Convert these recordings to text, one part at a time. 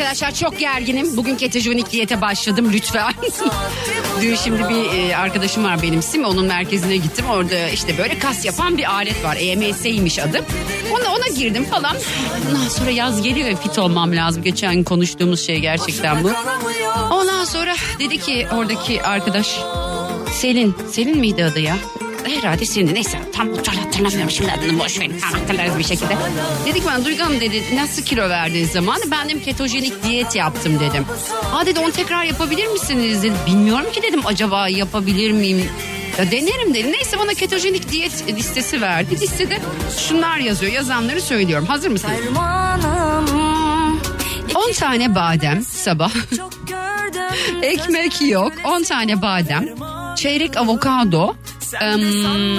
Arkadaşlar çok gerginim. Bugün ketojenik diyete başladım lütfen. Dün şimdi bir e, arkadaşım var benim sim. Onun merkezine gittim. Orada işte böyle kas yapan bir alet var. EMS'ymiş adı. Ona, ona girdim falan. Ondan sonra yaz geliyor ya fit olmam lazım. Geçen gün konuştuğumuz şey gerçekten bu. Ondan sonra dedi ki oradaki arkadaş Selin. Selin miydi adı ya? Herhalde Selin. Neyse tam hatırlamıyorum şimdi adını boş verin. Tam hatırlarız bir şekilde. Dedi ki bana Duygu Hanım dedi nasıl kilo verdiğin zaman ben dedim ketojenik diyet yaptım dedim. Aa dedi onu tekrar yapabilir misiniz dedi. Bilmiyorum ki dedim acaba yapabilir miyim? Ya denerim dedi. Neyse bana ketojenik diyet listesi verdi. Listede şunlar yazıyor. Yazanları söylüyorum. Hazır mısınız? 10 tane badem sabah. Ekmek yok. 10 tane badem. Çeyrek avokado. Em,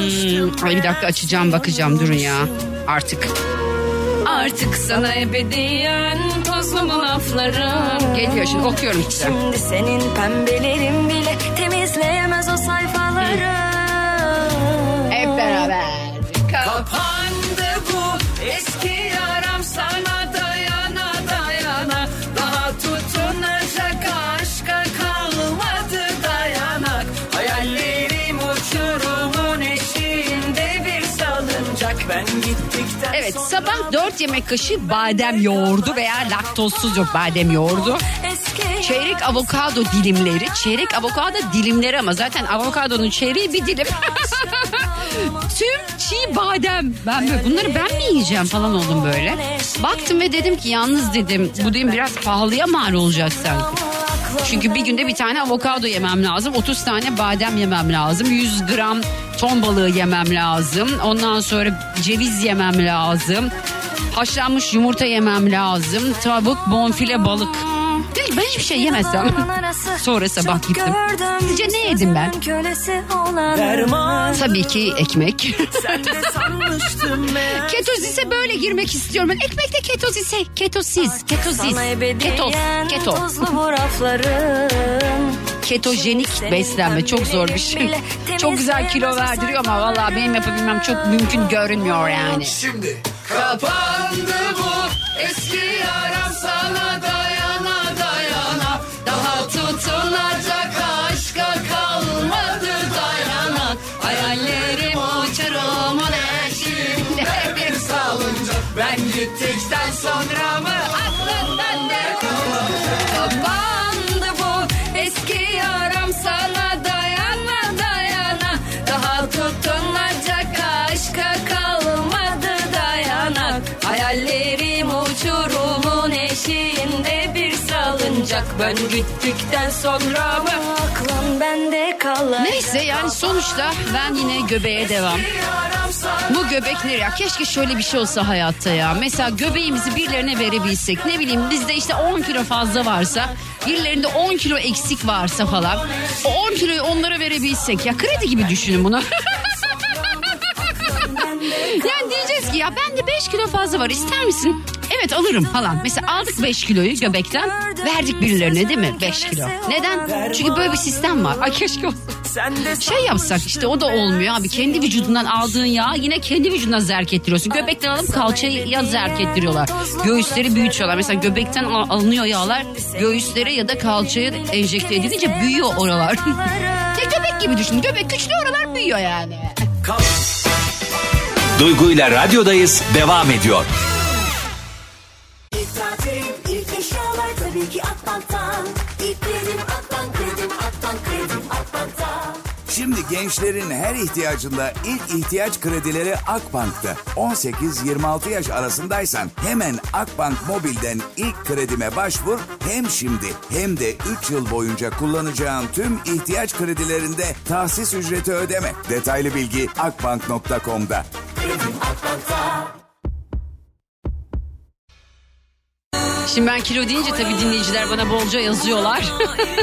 ay bir dakika açacağım bakacağım durun ya. Artık. Artık sana ebediyen tozlu mu laflarım. Geliyor şimdi okuyorum işte. Şimdi senin pembelerin bile temizleyemez o sayfaları. Hep beraber. Evet sabah 4 yemek kaşığı badem yoğurdu veya laktozsuz yok badem yoğurdu. Çeyrek avokado dilimleri. Çeyrek avokado dilimleri ama zaten avokadonun çeyreği bir dilim. Tüm çiğ badem. Ben böyle bunları ben mi yiyeceğim falan oldum böyle. Baktım ve dedim ki yalnız dedim bu dedim biraz pahalıya mal olacak sanki. Çünkü bir günde bir tane avokado yemem lazım. 30 tane badem yemem lazım. 100 gram ton balığı yemem lazım. Ondan sonra ceviz yemem lazım. Haşlanmış yumurta yemem lazım. Tavuk, bonfile, balık. Değil, ben hiçbir şey yemezsem. Sonra sabah gittim. Sizce ne yedim ben? Tabii ki ekmek. Ketozise böyle girmek istiyorum. Ben ekmekte ketozise. Ketosiz. Ketozis. sana Keto. Ketojenik beslenme çok zor bir şey. Çok güzel kilo verdiriyor ama vallahi benim yapabilmem çok mümkün görünmüyor yani. Kapandı bu eski yaram sana dayana Daha tutunacak aşka kalmadı dayanak Hayallerim uçurumun eşiğinde bir salıncak Ben gittikten sonra mı Aklım bende kalır. Neyse yani sonuçta ben yine göbeğe devam. Bu göbek ne ya? Keşke şöyle bir şey olsa hayatta ya. Mesela göbeğimizi birilerine verebilsek. Ne bileyim bizde işte 10 kilo fazla varsa birilerinde 10 kilo eksik varsa falan. O 10 kiloyu onlara verebilsek. Ya kredi gibi düşünün bunu. ya bende 5 kilo fazla var ister misin? Evet alırım falan. Mesela aldık 5 kiloyu göbekten verdik birilerine değil mi 5 kilo. Neden? Çünkü böyle bir sistem var. Ay keşke Şey yapsak işte o da olmuyor abi. Kendi vücudundan aldığın yağ yine kendi vücuduna zerk ettiriyorsun. Göbekten alıp kalçayı ya zerk ettiriyorlar. Göğüsleri büyütüyorlar. Mesela göbekten al- alınıyor yağlar göğüslere ya da kalçaya enjekte edilince büyüyor oralar. ya göbek gibi düşün. Göbek küçülüyor oralar büyüyor yani. Duygu ile radyodayız devam ediyor. İlk tatil, ilk eşyalar tabii ki Akbank'tan. İlk kredim Akbank, kredim Akbank, kredim Akbank'ta. Şimdi gençlerin her ihtiyacında ilk ihtiyaç kredileri Akbank'ta. 18-26 yaş arasındaysan hemen Akbank Mobil'den ilk kredime başvur. Hem şimdi hem de 3 yıl boyunca kullanacağın tüm ihtiyaç kredilerinde tahsis ücreti ödeme. Detaylı bilgi akbank.com'da. Şimdi ben kilo deyince tabii dinleyiciler bana bolca yazıyorlar.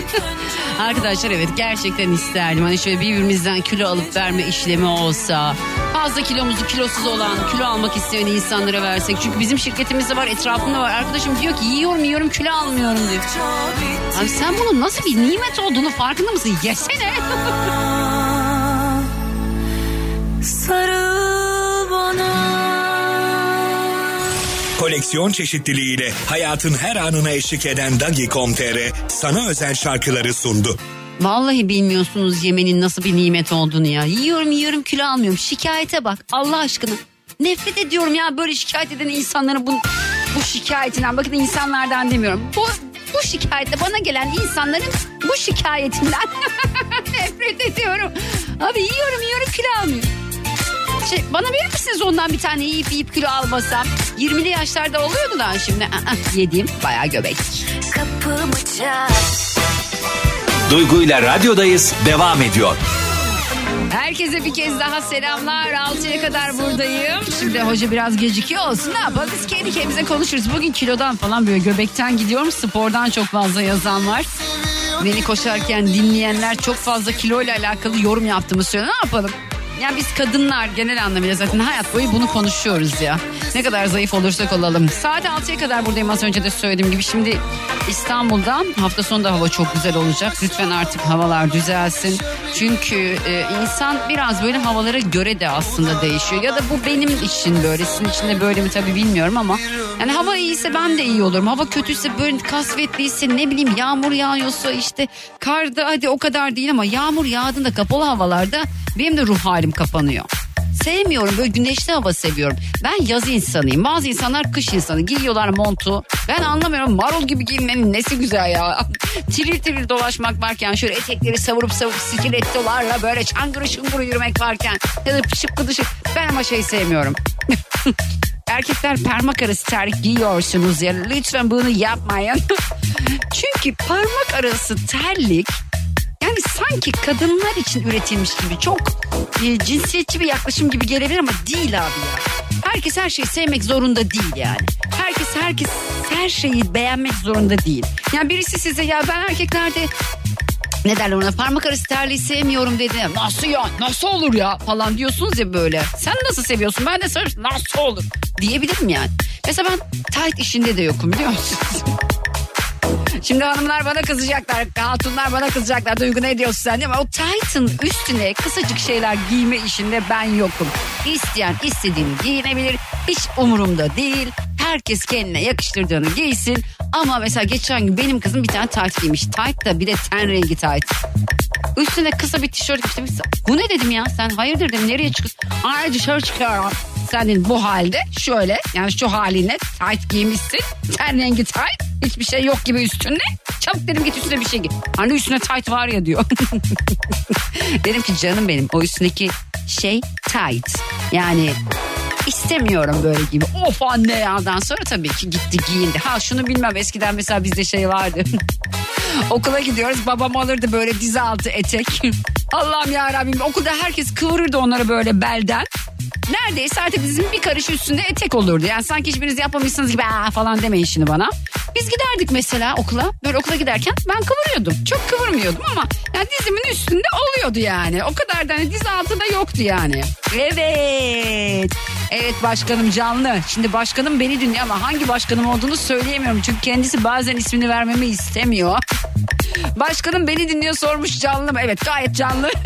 Arkadaşlar evet gerçekten isterdim. Hani şöyle birbirimizden kilo alıp verme işlemi olsa. Fazla kilomuzu kilosuz olan kilo almak isteyen insanlara versek. Çünkü bizim şirketimizde var etrafımda var. Arkadaşım diyor ki yiyorum yiyorum kilo almıyorum diyor. Abi sen bunun nasıl bir nimet olduğunu farkında mısın? Yesene. Koleksiyon çeşitliliğiyle hayatın her anına eşlik eden Dagi.com.tr sana özel şarkıları sundu. Vallahi bilmiyorsunuz yemenin nasıl bir nimet olduğunu ya. Yiyorum yiyorum kilo almıyorum. Şikayete bak Allah aşkına. Nefret ediyorum ya böyle şikayet eden insanların bu, bu şikayetinden. Bakın insanlardan demiyorum. Bu, bu şikayette bana gelen insanların bu şikayetinden nefret ediyorum. Abi yiyorum yiyorum kilo almıyorum. Şey, bana verir misiniz ondan bir tane yiyip yiyip kilo almasam? 20'li yaşlarda oluyordu da şimdi yediğim bayağı göbek. kapımı çal Duygu ile radyodayız devam ediyor. Herkese bir kez daha selamlar. 6'ya kadar buradayım. Şimdi hoca biraz gecikiyor olsun. Ne yapalım biz kendi kendimize konuşuruz. Bugün kilodan falan böyle göbekten gidiyorum. Spordan çok fazla yazan var. Beni koşarken dinleyenler çok fazla kiloyla alakalı yorum yaptığımı söylüyor. Ne yapalım? Yani biz kadınlar genel anlamıyla zaten hayat boyu bunu konuşuyoruz ya. Ne kadar zayıf olursak olalım. Saat 6'ya kadar buradayım az önce de söylediğim gibi. Şimdi İstanbul'da hafta sonu da hava çok güzel olacak. Lütfen artık havalar düzelsin. Çünkü e, insan biraz böyle havalara göre de aslında değişiyor. Ya da bu benim için böyle. Sizin için de böyle mi tabii bilmiyorum ama. Yani hava iyiyse ben de iyi olurum. Hava kötüyse böyle kasvetliyse ne bileyim yağmur yağıyorsa işte karda hadi o kadar değil ama yağmur yağdığında kapalı havalarda benim de ruh halim kapanıyor. Sevmiyorum böyle güneşli hava seviyorum. Ben yaz insanıyım. Bazı insanlar kış insanı. Giyiyorlar montu. Ben anlamıyorum marul gibi giyinmenin nesi güzel ya. tiril tiril dolaşmak varken şöyle etekleri savurup savurup stilettolarla böyle çangırı şunguru yürümek varken. Ya da şıkkı dışı. Ben ama şey sevmiyorum. Erkekler parmak arası terlik giyiyorsunuz ya. Lütfen bunu yapmayın. Çünkü parmak arası terlik yani sanki kadınlar için üretilmiş gibi çok e, cinsiyetçi bir yaklaşım gibi gelebilir ama değil abi ya. Herkes her şeyi sevmek zorunda değil yani. Herkes herkes her şeyi beğenmek zorunda değil. Yani birisi size ya ben erkeklerde ne derler ona parmak arası terliği sevmiyorum dedi. Nasıl ya nasıl olur ya falan diyorsunuz ya böyle. Sen nasıl seviyorsun ben de sana nasıl olur diyebilirim yani. Mesela ben tight işinde de yokum biliyor musunuz? Şimdi hanımlar bana kızacaklar. Hatunlar bana kızacaklar. Duygu ne diyorsun sen mi? O Titan üstüne kısacık şeyler giyme işinde ben yokum. İsteyen istediğini giyinebilir. Hiç umurumda değil. Herkes kendine yakıştırdığını giysin. Ama mesela geçen gün benim kızım bir tane tight giymiş. Tight da bir de ten rengi tight. Üstüne kısa bir tişört giymiş. Bu ne dedim ya sen hayırdır dedim nereye çıkıyorsun? Ay dışarı çıkıyorum. Sen dedim bu halde şöyle yani şu haline tight giymişsin. Ten rengi tight. Hiçbir şey yok gibi üstünde. Çabuk dedim git üstüne bir şey giy. Hani üstüne tight var ya diyor. dedim ki canım benim o üstündeki şey tight. Yani istemiyorum böyle gibi. Of anne yadan sonra tabii ki gitti giyindi. Ha şunu bilmem eskiden mesela bizde şey vardı. Okula gidiyoruz babam alırdı böyle diz altı etek. Allah'ım ya Rabbim okulda herkes kıvırırdı onları böyle belden. Neredeyse artık bizim bir karış üstünde etek olurdu. Yani sanki hiçbiriniz yapmamışsınız gibi falan demeyin şimdi bana. Biz giderdik mesela okula. Böyle okula giderken ben kıvırıyordum. Çok kıvırmıyordum ama yani dizimin üstünde oluyordu yani. O kadar da hani diz altında yoktu yani. Evet. Evet başkanım canlı. Şimdi başkanım beni dinliyor ama hangi başkanım olduğunu söyleyemiyorum. Çünkü kendisi bazen ismini vermemi istemiyor. Başkanım beni dinliyor sormuş canlı mı? Evet gayet canlı.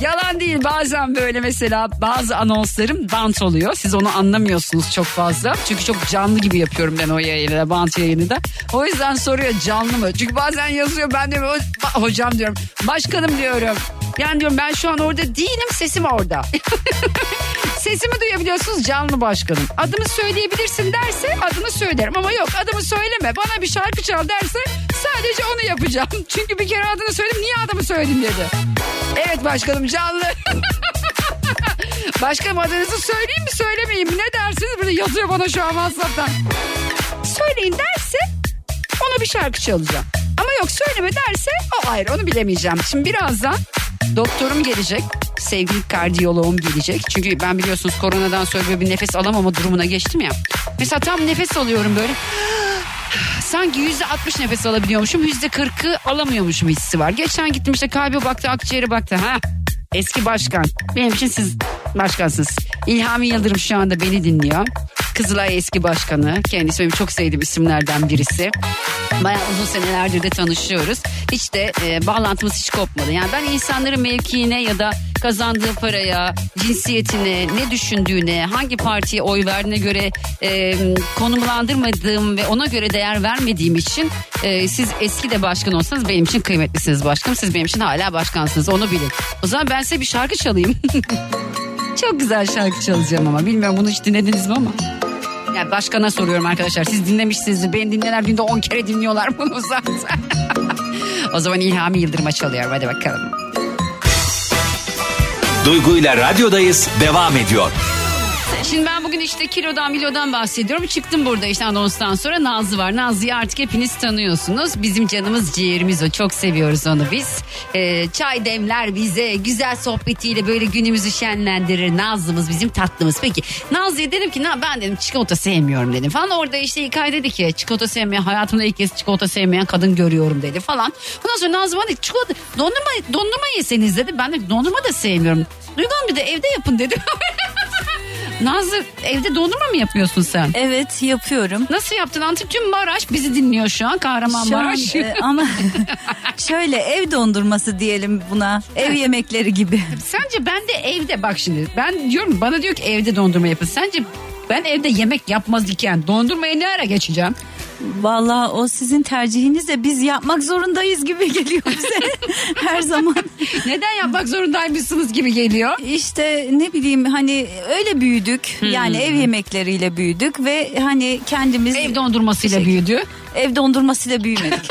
Yalan değil bazen böyle mesela bazı anonslarım bant oluyor. Siz onu anlamıyorsunuz çok fazla. Çünkü çok canlı gibi yapıyorum ben o yayını bant yayını da. O yüzden soruyor canlı mı? Çünkü bazen yazıyor ben de hocam diyorum. Başkanım diyorum. Yani diyorum ben şu an orada değilim sesim orada. Sesimi duyabiliyorsunuz canlı başkanım. Adımı söyleyebilirsin derse adını söylerim ama yok adımı söyleme bana bir şarkı çal derse Sadece onu yapacağım. Çünkü bir kere adını söyledim. Niye adımı söyledim dedi. Evet başkanım canlı. Başkanım adınızı söyleyeyim mi söylemeyeyim mi? Ne dersiniz? Böyle yazıyor bana şu an WhatsApp'tan. Söyleyin derse ona bir şarkı çalacağım. Ama yok söyleme derse o ayrı onu bilemeyeceğim. Şimdi birazdan doktorum gelecek. Sevgili kardiyoloğum gelecek. Çünkü ben biliyorsunuz koronadan sonra bir nefes alamama durumuna geçtim ya. Mesela tam nefes alıyorum böyle. Sanki yüzde altmış nefes alabiliyormuşum. Yüzde kırkı alamıyormuşum hissi var. Geçen gittim işte kalbe baktı akciğere baktı. Ha Eski başkan. Benim için siz başkansınız. İlhami Yıldırım şu anda beni dinliyor. Kızılay eski başkanı. Kendisi benim çok sevdiğim isimlerden birisi. Bayağı uzun senelerdir de tanışıyoruz. Hiç de e, bağlantımız hiç kopmadı. Yani ben insanların mevkiine ya da kazandığı paraya, cinsiyetine, ne düşündüğüne, hangi partiye oy verdiğine göre e, konumlandırmadığım ve ona göre değer vermediğim için e, siz eski de başkan olsanız benim için kıymetlisiniz başkanım. Siz benim için hala başkansınız onu bilin. O zaman ben size bir şarkı çalayım. Çok güzel şarkı çalacağım ama bilmiyorum bunu hiç dinlediniz mi ama. Yani başkana soruyorum arkadaşlar. Siz dinlemişsiniz. Beni dinleyenler günde 10 kere dinliyorlar bunu zaten. o zaman İlhami Yıldırım'a çalıyorum. Hadi bakalım. Duygu ile radyodayız devam ediyor. Şimdi ben bugün işte kilodan milodan bahsediyorum. Çıktım burada işte anonstan sonra Nazlı var. Nazlı'yı artık hepiniz tanıyorsunuz. Bizim canımız ciğerimiz o. Çok seviyoruz onu biz. Ee, çay demler bize. Güzel sohbetiyle böyle günümüzü şenlendirir. Nazlı'mız bizim tatlımız. Peki Nazlı'ya dedim ki "Na, ben dedim çikolata sevmiyorum dedim falan. Orada işte İlkay dedi ki çikolata sevmeyen hayatımda ilk kez çikolata sevmeyen kadın görüyorum dedi falan. Ondan sonra Nazlı bana dedi çikolata dondurma, dondurma yeseniz dedi. Ben de dondurma da sevmiyorum. Duygu Hanım bir de evde yapın dedi. Nazlı evde dondurma mı yapıyorsun sen? Evet yapıyorum. Nasıl yaptın? Antep tüm Maraş bizi dinliyor şu an. Şu an, Kahramanmaraş. e, ama şöyle ev dondurması diyelim buna. Ev yemekleri gibi. Sence ben de evde bak şimdi ben diyorum bana diyor ki evde dondurma yapın. Sence ben evde yemek yapmaz iken dondurmaya ne ara geçeceğim? Vallahi o sizin tercihiniz de biz yapmak zorundayız gibi geliyor bize her zaman. Neden yapmak zorundaymışsınız gibi geliyor. İşte ne bileyim hani öyle büyüdük. Yani ev yemekleriyle büyüdük ve hani kendimiz Ev dondurmasıyla Şey- büyüdü. ev dondurmasıyla büyümedik.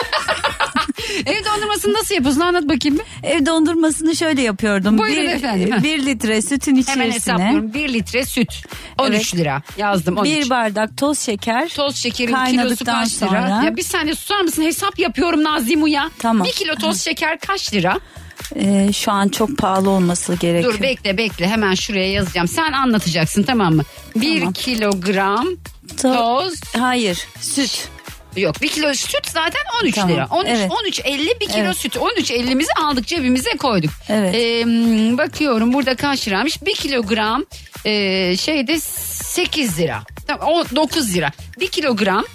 Ev dondurmasını nasıl yapıyorsun anlat bakayım bir. ev dondurmasını şöyle yapıyordum. Buyurun bir, efendim, ha. Bir litre sütün içerisine. Hemen hesaplıyorum. 1 litre süt 13 Evet. lira yazdım 13. Bir bardak toz şeker. Toz şekerin kilosu kaç lira? sonra- Ya bir saniye susar mısın? Hesap yapıyorum Nazimu ya. Tamam. Bir kilo toz şeker kaç lira? Ee, şu an çok pahalı olması gerekiyor. Dur bekle bekle hemen şuraya yazacağım. Sen anlatacaksın tamam mı? Bir Tamam. kilogram To- toz Hayır süt. Yok bir kilo süt zaten 13 Tamam, lira. 13 evet. 13.50 bir kilo Evet. süt. 13.50'mizi aldık cebimize koyduk. Evet. Ee, bakıyorum burada kaç liraymış? Bir kilogram e, şeyde 8 lira. Tamam, o 9 lira. Bir kilogram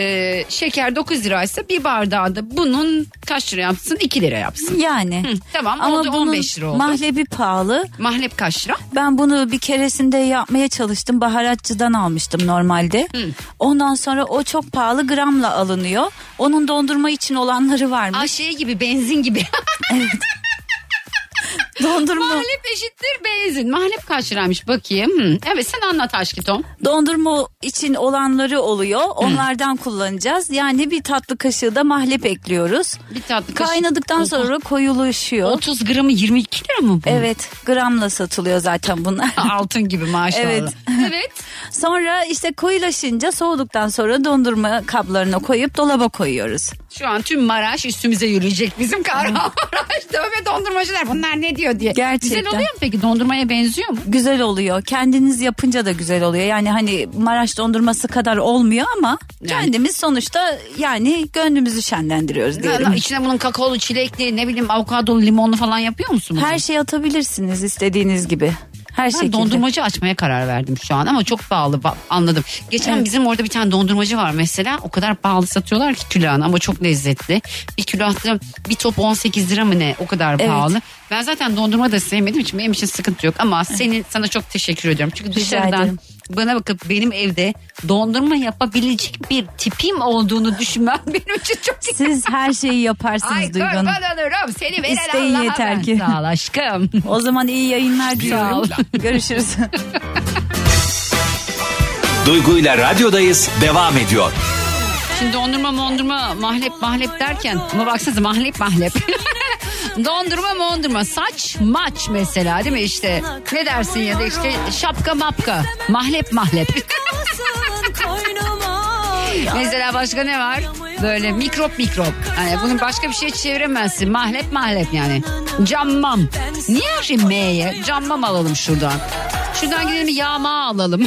e, şeker 9 liraysa bir bardağı da bunun kaç lira yapsın? 2 lira yapsın. Yani. Hı, tamam Ama oldu bunun 15 lira oldu. mahlebi pahalı. Mahlep kaç lira? Ben bunu bir keresinde yapmaya çalıştım. Baharatçıdan almıştım normalde. Ondan sonra o çok pahalı gramla alınıyor. Onun dondurma için olanları varmış. Aa, şey gibi benzin gibi. Dondurma Mahlep eşittir benzin. Mahlep kaç liraymış bakayım. Evet sen anlat aşkı Tom. dondurma için olanları oluyor. Onlardan kullanacağız. Yani bir tatlı kaşığı da mahlep ekliyoruz. Bir tatlı kaşık. Kaynadıktan sonra koyulaşıyor. 30 gramı 22 lira mı bu? Evet, gramla satılıyor zaten bunlar. Altın gibi maşallah. Evet. Evet. Sonra işte koyulaşınca soğuduktan sonra dondurma kaplarına koyup dolaba koyuyoruz. Şu an tüm Maraş üstümüze yürüyecek bizim Kahramanmaraş. Dövme dondurmacılar bunlar ne diyor diye. Gerçekten. Güzel oluyor mu peki dondurmaya benziyor mu? Güzel oluyor. Kendiniz yapınca da güzel oluyor. Yani hani Maraş dondurması kadar olmuyor ama Yani. kendimiz sonuçta yani gönlümüzü şenlendiriyoruz diyelim. İçine bunun kakaolu, çilekli, ne bileyim avokadolu, limonlu falan yapıyor musunuz? Her şey atabilirsiniz istediğiniz gibi. Her Ben şekilde. dondurmacı açmaya karar verdim şu an ama çok pahalı anladım. Geçen Evet. bizim orada bir tane dondurmacı var mesela o kadar pahalı satıyorlar ki külahını ama çok lezzetli. Bir külahta bir top 18 lira mı ne o kadar Evet. pahalı. Ben zaten dondurma da sevmediğim için benim için sıkıntı yok ama senin sana çok teşekkür ediyorum. Çünkü Rica dışarıdan ederim. Bana bakıp benim evde dondurma yapabilecek bir tipim olduğunu düşünmem benim için çok Siz her şeyi yaparsınız Ay Duygu Hanım. kurban olurum seni veren İsteyin Allah'a yeter ben. ki. Sağ ol aşkım. O zaman iyi yayınlar diliyorum. Görüşürüz. Duygu ile radyodayız devam ediyor. Şimdi dondurma mondurma mahlep mahlep derken ama baksanıza mahlep mahlep. Dondurma mondurma saç maç mesela değil mi işte ne dersin ya da işte şapka mapka mahlep mahlep. Mesela başka ne var? Böyle mikrop mikrop. Hani bunu başka bir şey çeviremezsin. Mahlep mahlep yani. Cammam. Niye her şey M'ye? Cammam alalım şuradan. Şuradan gidelim yağma alalım.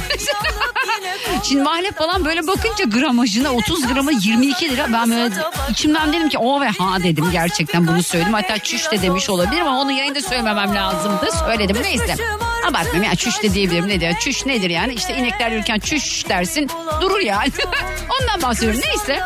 Şimdi mahlep falan böyle bakınca gramajına 30 gramı 22 lira. Ben böyle içimden dedim ki o ve ha dedim gerçekten bunu söyledim. Hatta çüş de demiş olabilirim ama onu yayında söylememem lazımdı. Söyledim neyse. Abartmayayım ya çüş de diyebilirim. Ne diyor? Çüş nedir yani? İşte inekler yürürken çüş dersin durur yani. Ondan bahsediyorum. Neyse.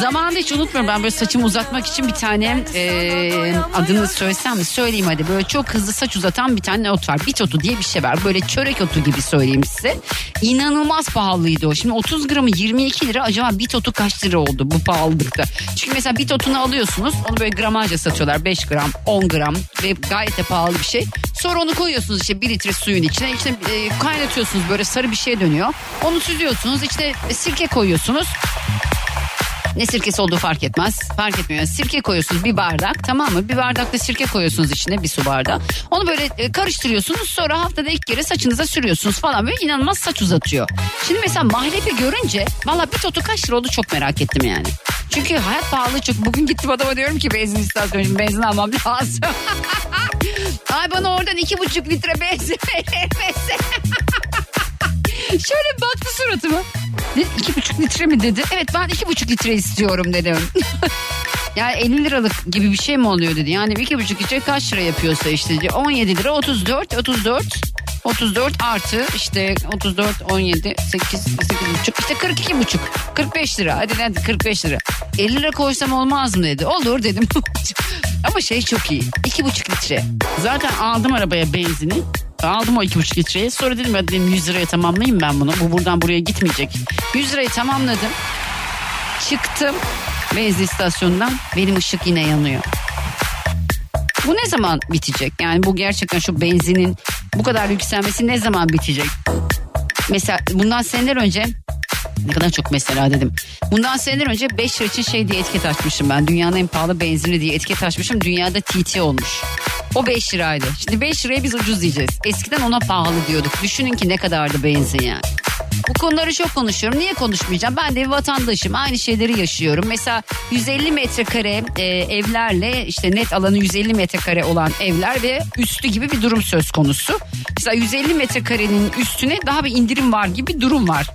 Zamanında hiç unutmuyorum. Ben böyle saçımı uzatmak için bir tane e, adını söylesem mi? Söyleyeyim hadi. Böyle çok hızlı saç uzatan bir tane ot var. Bit otu diye bir şey var. Böyle çörek otu gibi söyleyeyim size. İnanılmaz pahalıydı o. Şimdi 30 gramı 22 lira. Acaba bit otu kaç lira oldu bu pahalılıkta? Çünkü mesela bit otunu alıyorsunuz. Onu böyle gramajla satıyorlar. 5 gram 10 gram ve gayet de pahalı bir şey. Sonra onu koyuyorsunuz işte 1 litre suyun içine. İşte e, kaynatıyorsunuz. Böyle sarı bir şey dönüyor. Onu süzüyorsunuz. İşte sirke koyuyorsunuz ne sirkesi olduğu fark etmez. Fark etmiyor. Sirke koyuyorsunuz bir bardak tamam mı? Bir bardakta sirke koyuyorsunuz içine bir su bardağı. Onu böyle e, karıştırıyorsunuz sonra haftada ilk kere saçınıza sürüyorsunuz falan böyle inanılmaz saç uzatıyor. Şimdi mesela mahlepi görünce valla bir totu kaç lira oldu çok merak ettim yani. Çünkü hayat pahalı çok. Bugün gittim adama diyorum ki benzin istasyonu benzin almam lazım. Ay bana oradan iki buçuk litre benzin verir? Şöyle baktı suratıma. Ne, iki buçuk litre mi? dedi? Evet ben iki buçuk litre istiyorum dedim. yani 50 liralık gibi bir şey mi oluyor dedi. Yani iki buçuk litre kaç lira yapıyorsa işte 17 lira 34 34 34 artı işte 34 17 8 8 buçuk. İşte 42 buçuk 45 lira. Hadi hadi 45 lira. 50 lira koysam olmaz mı dedi. Olur dedim. Ama şey çok iyi. 2,5 litre. Zaten aldım arabaya benzini Aldım o iki buçuk litreyi. Sonra dedim ya dedim 100 liraya tamamlayayım ben bunu. Bu buradan buraya gitmeyecek. 100 lirayı tamamladım. Çıktım benzin istasyonundan. Benim ışık yine yanıyor. Bu ne zaman bitecek? Yani bu gerçekten şu benzinin bu kadar yükselmesi ne zaman bitecek? Mesela bundan seneler önce ne kadar çok mesela dedim. Bundan seneler önce 5 lira için şey diye etiket açmışım ben. Dünyanın en pahalı benzini diye etiket açmışım. Dünyada TT olmuş. O 5 liraydı. Şimdi 5 liraya biz ucuz diyeceğiz. Eskiden ona pahalı diyorduk. Düşünün ki ne kadardı benzin yani. Bu konuları çok konuşuyorum. Niye konuşmayacağım? Ben de bir vatandaşım. Aynı şeyleri yaşıyorum. Mesela 150 metrekare e, evlerle işte net alanı 150 metrekare olan evler ve üstü gibi bir durum söz konusu. Mesela 150 metrekarenin üstüne daha bir indirim var gibi bir durum var.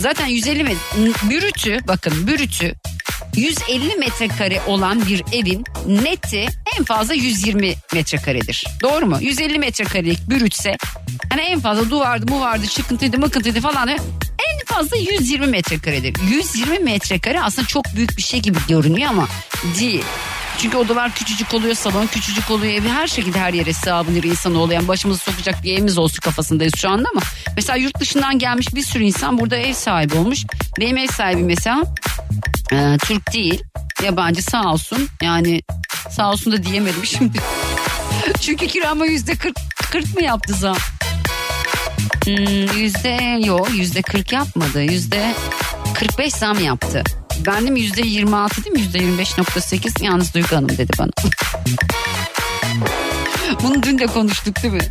Zaten 150 metre bürütü bakın bürütü 150 metrekare olan bir evin neti en fazla 120 metrekaredir. Doğru mu? 150 metrekarelik bürütse hani en fazla duvardı mu vardı çıkıntıydı mıkıntıydı falan en fazla 120 metrekaredir. 120 metrekare aslında çok büyük bir şey gibi görünüyor ama değil. Çünkü odalar küçücük oluyor, salon küçücük oluyor. Evi her şekilde her yere sığabilir insan oluyor. başımızı sokacak bir evimiz olsun kafasındayız şu anda ama. Mesela yurt dışından gelmiş bir sürü insan burada ev sahibi olmuş. Benim ev sahibi mesela e, Türk değil. Yabancı sağ olsun. Yani sağ olsun da diyemedim şimdi. Çünkü kirama yüzde kırk, kırk mı yaptı zam? Hmm, yüzde yok yüzde kırk yapmadı. Yüzde 45 zam yaptı. Bendim yüzde 26 değil mi? Yüzde 25.8 yalnız Duygu Hanım dedi bana. Bunu dün de konuştuk değil mi?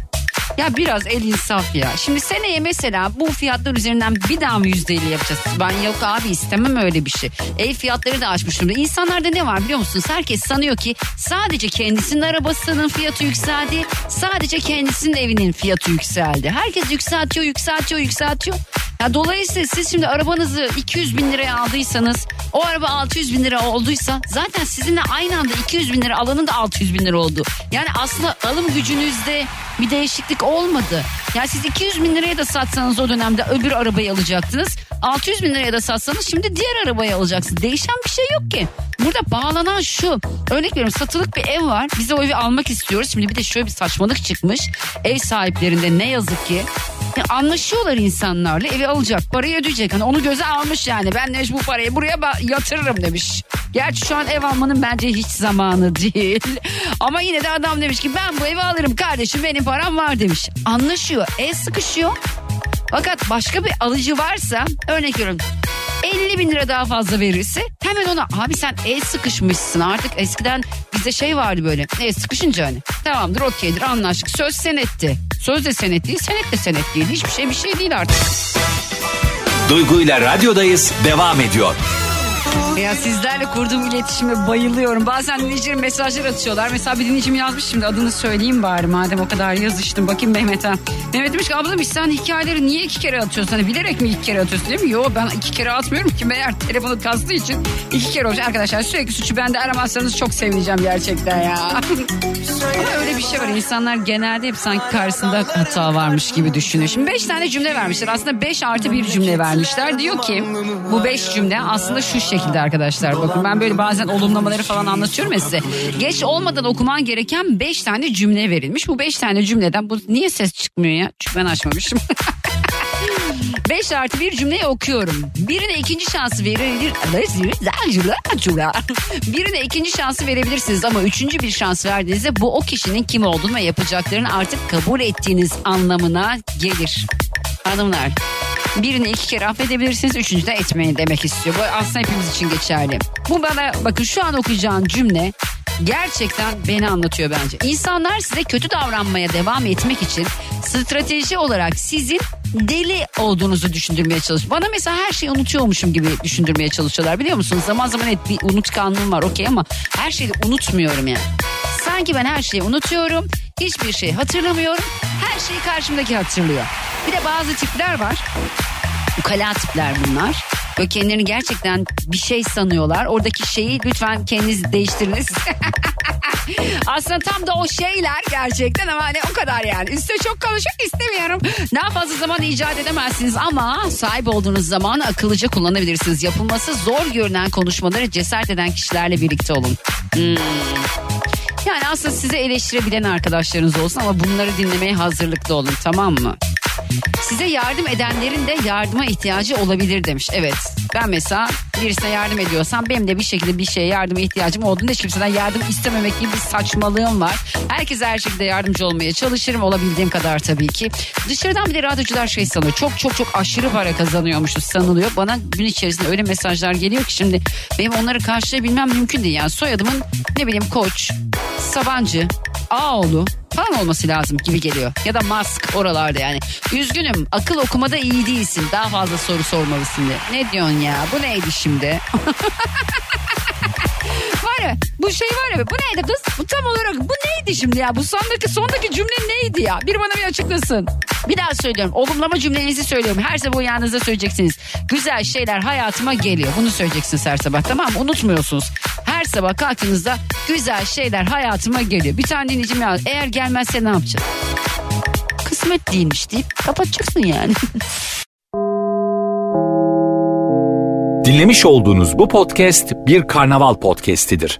Ya biraz el insaf ya. Şimdi seneye mesela bu fiyatlar üzerinden bir daha mı yüzde elli yapacağız? Ben yok abi istemem öyle bir şey. Ev fiyatları da aşmış durumda. İnsanlarda ne var biliyor musunuz? Herkes sanıyor ki sadece kendisinin arabasının fiyatı yükseldi. Sadece kendisinin evinin fiyatı yükseldi. Herkes yükseltiyor, yükseltiyor, yükseltiyor. Ya dolayısıyla siz şimdi arabanızı 200 bin liraya aldıysanız o araba 600 bin lira olduysa zaten sizinle aynı anda 200 bin lira alanın da 600 bin lira oldu. Yani aslında alım gücünüzde bir değişiklik olmadı. Yani siz 200 bin liraya da satsanız o dönemde öbür arabayı alacaktınız. 600 bin liraya da satsanız şimdi diğer arabayı alacaksınız. Değişen bir şey yok ki. Burada bağlanan şu. Örnek veriyorum satılık bir ev var. Biz o evi almak istiyoruz. Şimdi bir de şöyle bir saçmalık çıkmış. Ev sahiplerinde ne yazık ki ya anlaşıyorlar insanlarla evi alacak parayı ödeyecek. Hani onu göze almış yani ben demiş bu parayı buraya yatırırım demiş. Gerçi şu an ev almanın bence hiç zamanı değil. Ama yine de adam demiş ki ben bu evi alırım kardeşim benim param var demiş. Anlaşıyor ev sıkışıyor. Fakat başka bir alıcı varsa örnek veriyorum 50 bin lira daha fazla verirse hemen ona abi sen el sıkışmışsın artık eskiden bizde şey vardı böyle el sıkışınca hani tamamdır okeydir anlaştık söz senetti. Söz de senet değil senet de senet değil hiçbir şey bir şey değil artık. Duygu ile radyodayız devam ediyor. Ya sizlerle kurduğum iletişime bayılıyorum. Bazen dinleyicilerim mesajlar atıyorlar. Mesela bir dinleyicim yazmış şimdi adını söyleyeyim bari madem o kadar yazıştım. Bakayım Mehmet'e. Mehmet demiş ki abla demiş sen hikayeleri niye iki kere atıyorsun? Hani bilerek mi iki kere atıyorsun değil mi? Yo ben iki kere atmıyorum ki meğer telefonu kastığı için iki kere olacak. Arkadaşlar sürekli suçu bende aramazsanız çok sevineceğim gerçekten ya. Ama öyle bir şey var. İnsanlar genelde hep sanki karşısında hata varmış gibi düşünüyor. Şimdi beş tane cümle vermişler. Aslında beş artı bir cümle vermişler. Diyor ki bu beş cümle aslında şu şekilde arkadaşlar. Bakın ben böyle bazen olumlamaları falan anlatıyorum ya size. Geç olmadan okuman gereken beş tane cümle verilmiş. Bu beş tane cümleden bu niye ses çıkmıyor ya? Çünkü ben açmamışım. 5 artı bir cümleyi okuyorum. Birine ikinci şansı verilir. Birine ikinci şansı verebilirsiniz ama üçüncü bir şans verdiğinizde bu o kişinin kim olduğunu ve yapacaklarını artık kabul ettiğiniz anlamına gelir. Hanımlar birini iki kere affedebilirsiniz üçüncü de etmeyin demek istiyor. Bu aslında hepimiz için geçerli. Bu bana bakın şu an okuyacağım cümle gerçekten beni anlatıyor bence. İnsanlar size kötü davranmaya devam etmek için strateji olarak sizin deli olduğunuzu düşündürmeye çalışıyor. Bana mesela her şeyi unutuyormuşum gibi düşündürmeye çalışıyorlar biliyor musunuz? Zaman zaman evet bir unutkanlığım var okey ama her şeyi unutmuyorum yani. Sanki ben her şeyi unutuyorum. Hiçbir şey hatırlamıyorum. Her şeyi karşımdaki hatırlıyor. Bir de bazı tipler var. Ukala tipler bunlar. Böyle kendilerini gerçekten bir şey sanıyorlar. Oradaki şeyi lütfen kendiniz değiştiriniz. Aslında tam da o şeyler gerçekten ama hani o kadar yani. Üste çok konuşmak istemiyorum. Daha fazla zaman icat edemezsiniz ama sahip olduğunuz zamanı akıllıca kullanabilirsiniz. Yapılması zor görünen konuşmaları cesaret eden kişilerle birlikte olun. Hmm. Yani aslında size eleştirebilen arkadaşlarınız olsun ama bunları dinlemeye hazırlıklı olun tamam mı? Size yardım edenlerin de yardıma ihtiyacı olabilir demiş. Evet ben mesela birisine yardım ediyorsam benim de bir şekilde bir şeye yardıma ihtiyacım olduğunda hiç kimseden yardım istememek gibi bir saçmalığım var. Herkese her şekilde yardımcı olmaya çalışırım olabildiğim kadar tabii ki. Dışarıdan bir de radyocular şey sanıyor. Çok çok çok aşırı para kazanıyormuşuz sanılıyor. Bana gün içerisinde öyle mesajlar geliyor ki şimdi benim onları karşılayabilmem mümkün değil. Yani soyadımın ne bileyim Koç, Sabancı, Ağoğlu falan olması lazım gibi geliyor. Ya da Mask oralarda yani. Üzgünüm akıl okumada iyi değilsin. Daha fazla soru sormalısın diye. Ne diyorsun ya bu neydi şimdi? bu şey var ya bu neydi kız? Bu tam olarak bu neydi şimdi ya? Bu sondaki sondaki cümle neydi ya? Bir bana bir açıklasın. Bir daha söylüyorum. Olumlama cümlenizi söylüyorum. Her sabah uyandığınızda söyleyeceksiniz. Güzel şeyler hayatıma geliyor. Bunu söyleyeceksiniz her sabah tamam mı? Unutmuyorsunuz. Her sabah kalktığınızda güzel şeyler hayatıma geliyor. Bir tane dinleyicim ya eğer gelmezse ne yapacaksın? Kısmet değilmiş deyip kapatacaksın yani. Dinlemiş olduğunuz bu podcast bir karnaval podcastidir.